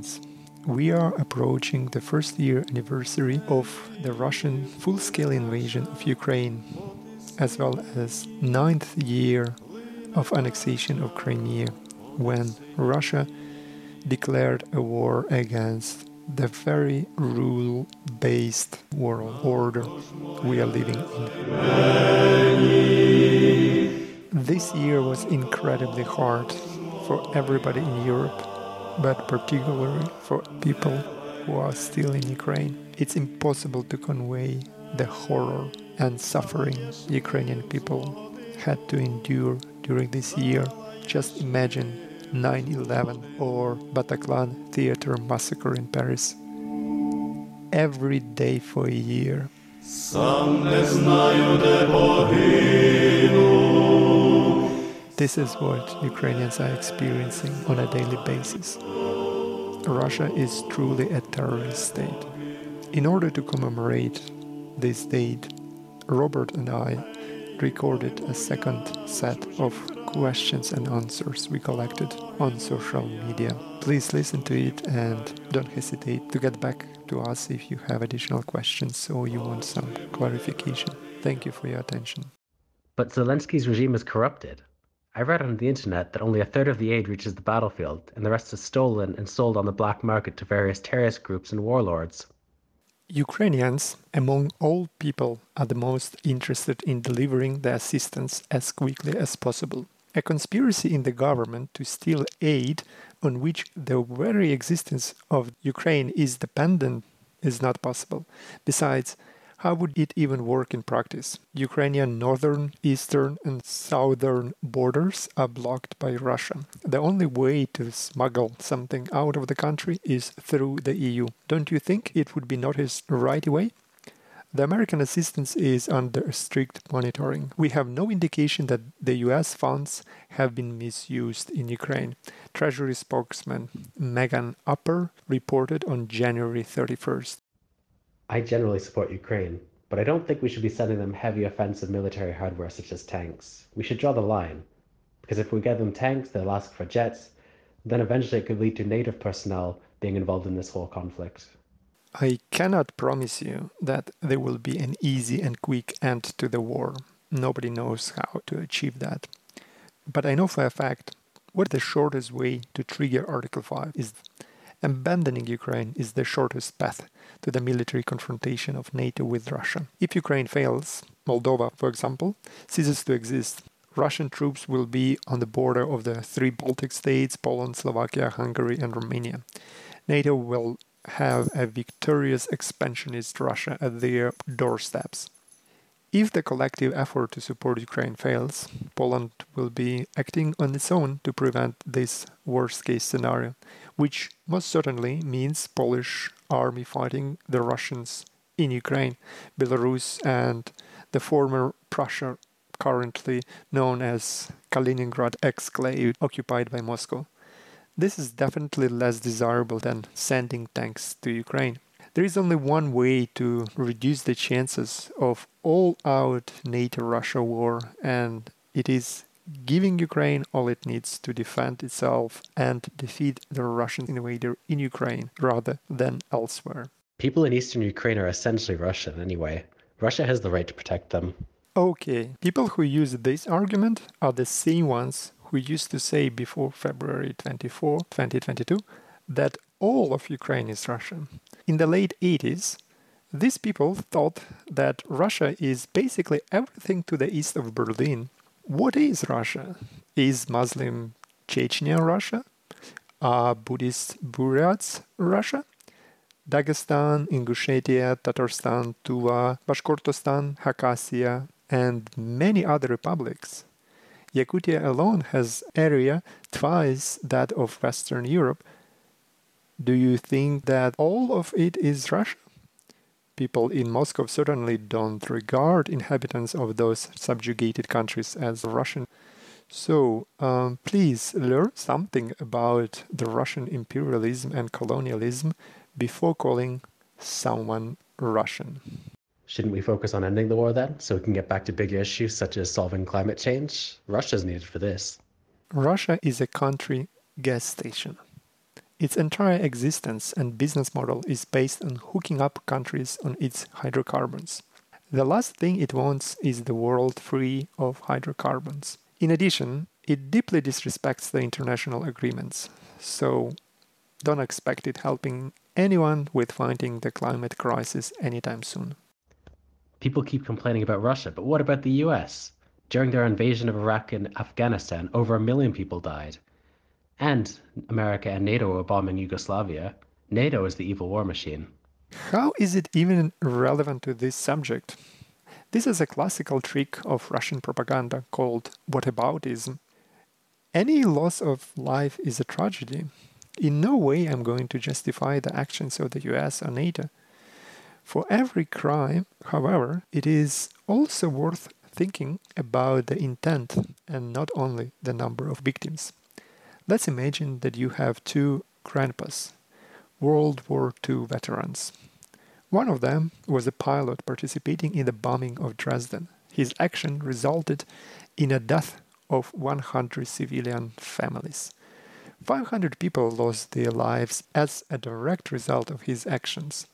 friends, we are approaching the first year anniversary of the Russian full-scale invasion of Ukraine, as well as ninth year of annexation of Crimea, when Russia declared a war against the very rule based world order we are living in. This year was incredibly hard for everybody in Europe, but particularly for people who are still in Ukraine. It's impossible to convey the horror and suffering Ukrainian people had to endure during this year. Just imagine 9 11 or Bataclan theater massacre in Paris. Every day for a year. This is what Ukrainians are experiencing on a daily basis. Russia is truly a terrorist state. In order to commemorate this date, Robert and I recorded a second set of questions and answers we collected on social media. Please listen to it and don't hesitate to get back to us if you have additional questions or you want some clarification. Thank you for your attention. But Zelensky's regime is corrupted. I read on the internet that only a third of the aid reaches the battlefield, and the rest is stolen and sold on the black market to various terrorist groups and warlords. Ukrainians, among all people, are the most interested in delivering the assistance as quickly as possible. A conspiracy in the government to steal aid on which the very existence of Ukraine is dependent is not possible. Besides, how would it even work in practice? Ukrainian northern, eastern, and southern borders are blocked by Russia. The only way to smuggle something out of the country is through the EU. Don't you think it would be noticed right away? The American assistance is under strict monitoring. We have no indication that the US funds have been misused in Ukraine. Treasury spokesman Megan Apper reported on January 31st. I generally support Ukraine, but I don't think we should be sending them heavy offensive military hardware such as tanks. We should draw the line, because if we give them tanks, they'll ask for jets, then eventually it could lead to NATO personnel being involved in this whole conflict. I cannot promise you that there will be an easy and quick end to the war. Nobody knows how to achieve that. But I know for a fact what the shortest way to trigger Article 5 is. Abandoning Ukraine is the shortest path to the military confrontation of NATO with Russia. If Ukraine fails, Moldova, for example, ceases to exist, Russian troops will be on the border of the three Baltic states Poland, Slovakia, Hungary, and Romania. NATO will have a victorious expansionist Russia at their doorsteps. If the collective effort to support Ukraine fails, Poland will be acting on its own to prevent this worst case scenario, which most certainly means Polish army fighting the Russians in Ukraine, Belarus, and the former Prussia, currently known as Kaliningrad exclave, occupied by Moscow. This is definitely less desirable than sending tanks to Ukraine. There is only one way to reduce the chances of all out NATO Russia war, and it is giving Ukraine all it needs to defend itself and defeat the Russian invader in Ukraine rather than elsewhere. People in eastern Ukraine are essentially Russian anyway. Russia has the right to protect them. Okay, people who use this argument are the same ones who used to say before February 24, 2022, that all of Ukraine is Russian. In the late 80s, these people thought that Russia is basically everything to the east of Berlin. What is Russia? Is Muslim Chechnya Russia? Are Buddhist Buryats Russia? Dagestan, Ingushetia, Tatarstan, Tuva, Bashkortostan, Khakassia, and many other republics. Yakutia alone has area twice that of Western Europe. Do you think that all of it is Russia? People in Moscow certainly don't regard inhabitants of those subjugated countries as Russian. So um, please learn something about the Russian imperialism and colonialism before calling someone Russian. Shouldn't we focus on ending the war then, so we can get back to bigger issues such as solving climate change? Russia's needed for this. Russia is a country gas station. Its entire existence and business model is based on hooking up countries on its hydrocarbons. The last thing it wants is the world free of hydrocarbons. In addition, it deeply disrespects the international agreements, so don't expect it helping anyone with fighting the climate crisis anytime soon. People keep complaining about Russia, but what about the US? During their invasion of Iraq and Afghanistan, over a million people died. And America and NATO were bombing Yugoslavia. NATO is the evil war machine. How is it even relevant to this subject? This is a classical trick of Russian propaganda called whataboutism. Any loss of life is a tragedy. In no way I'm going to justify the actions of the US or NATO. For every crime, however, it is also worth thinking about the intent and not only the number of victims. Let's imagine that you have two grandpas, World War II veterans. One of them was a pilot participating in the bombing of Dresden. His action resulted in a death of 100 civilian families. 500 people lost their lives as a direct result of his actions.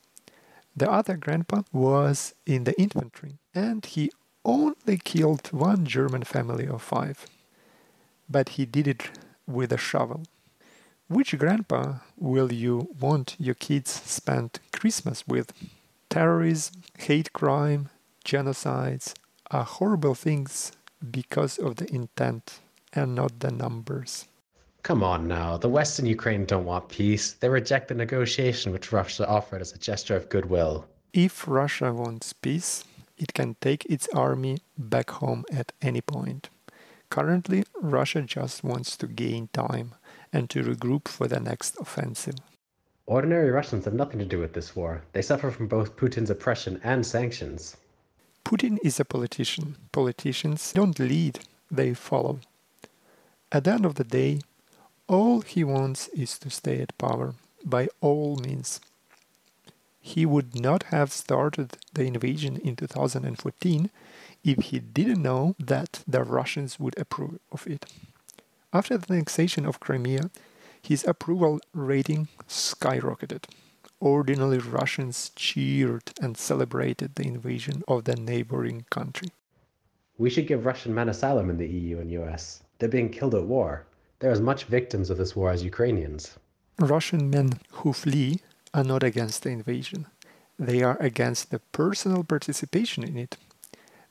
The other grandpa was in the infantry and he only killed one German family of five. But he did it with a shovel. Which grandpa will you want your kids spend Christmas with? Terrorism, hate crime, genocides are horrible things because of the intent and not the numbers. Come on now, the West and Ukraine don't want peace. They reject the negotiation which Russia offered as a gesture of goodwill. If Russia wants peace, it can take its army back home at any point. Currently, Russia just wants to gain time and to regroup for the next offensive. Ordinary Russians have nothing to do with this war. They suffer from both Putin's oppression and sanctions. Putin is a politician. Politicians don't lead, they follow. At the end of the day, all he wants is to stay at power, by all means. He would not have started the invasion in 2014 if he didn't know that the Russians would approve of it. After the annexation of Crimea, his approval rating skyrocketed. Ordinary Russians cheered and celebrated the invasion of the neighboring country. We should give Russian men asylum in the EU and US. They're being killed at war. They're as much victims of this war as Ukrainians. Russian men who flee are not against the invasion. They are against the personal participation in it.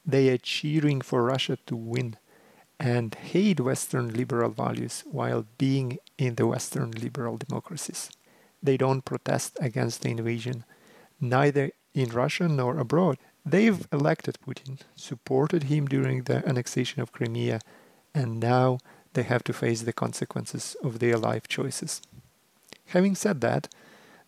They are cheering for Russia to win and hate Western liberal values while being in the Western liberal democracies. They don't protest against the invasion, neither in Russia nor abroad. They've elected Putin, supported him during the annexation of Crimea, and now they have to face the consequences of their life choices. Having said that,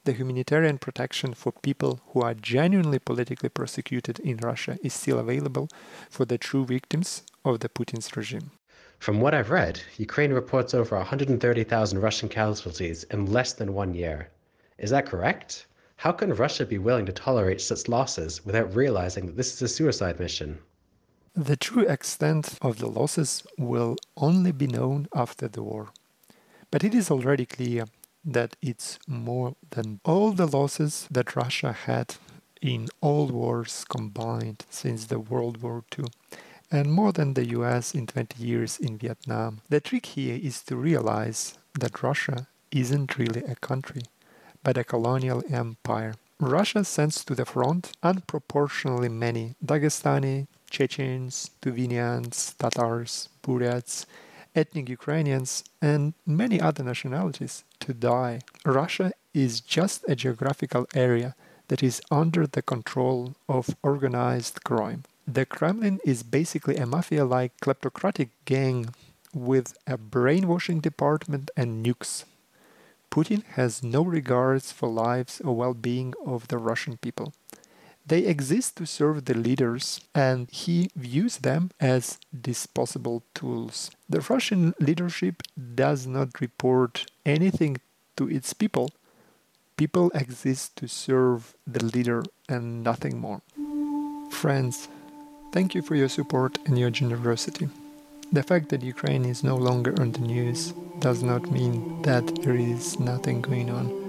the humanitarian protection for people who are genuinely politically persecuted in Russia is still available for the true victims of the Putin's regime. From what I've read, Ukraine reports over 130,000 Russian casualties in less than one year. Is that correct? How can Russia be willing to tolerate such losses without realizing that this is a suicide mission? The true extent of the losses will only be known after the war. But it is already clear that it's more than all the losses that Russia had in all wars combined since the World War II, and more than the US in 20 years in Vietnam. The trick here is to realize that Russia isn't really a country, but a colonial empire. Russia sends to the front unproportionally many Dagestani, Chechens, Tuvinians, Tatars, Buryats, ethnic Ukrainians, and many other nationalities to die. Russia is just a geographical area that is under the control of organized crime. The Kremlin is basically a mafia like kleptocratic gang with a brainwashing department and nukes. Putin has no regards for lives or well being of the Russian people. They exist to serve the leaders, and he views them as disposable tools. The Russian leadership does not report anything to its people. People exist to serve the leader and nothing more. Friends, thank you for your support and your generosity. The fact that Ukraine is no longer on the news does not mean that there is nothing going on.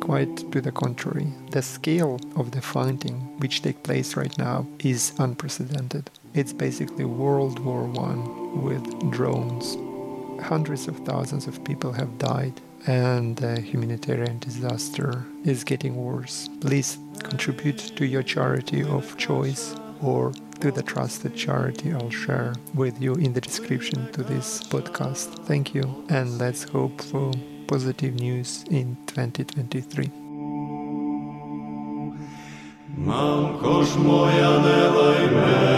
Quite to the contrary, the scale of the fighting which takes place right now is unprecedented. It's basically World War One with drones. Hundreds of thousands of people have died, and the humanitarian disaster is getting worse. Please contribute to your charity of choice or to the trusted charity I'll share with you in the description to this podcast. Thank you, and let's hope for positive news in 2023. Мамко ж моя не лай мені,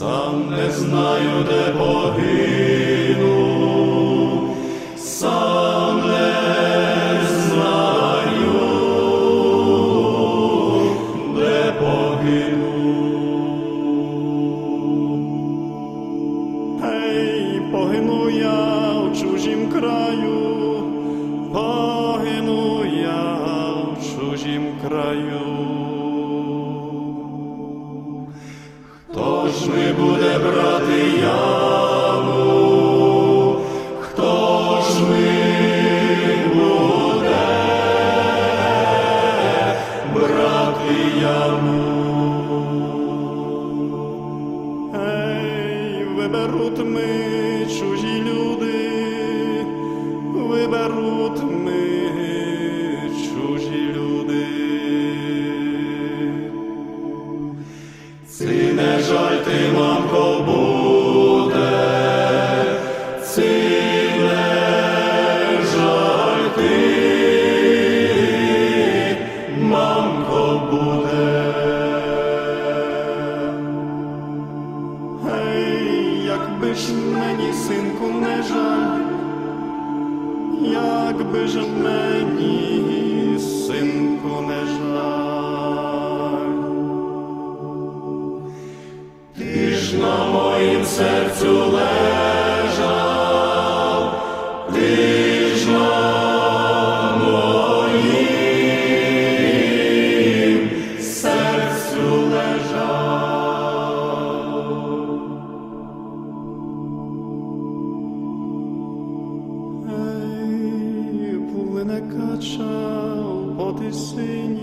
Сам не знаю, де погину, Przyszły budowę. Якби ж мені, синку, не жаль. Ти ж на моїм серцю лежав, sing.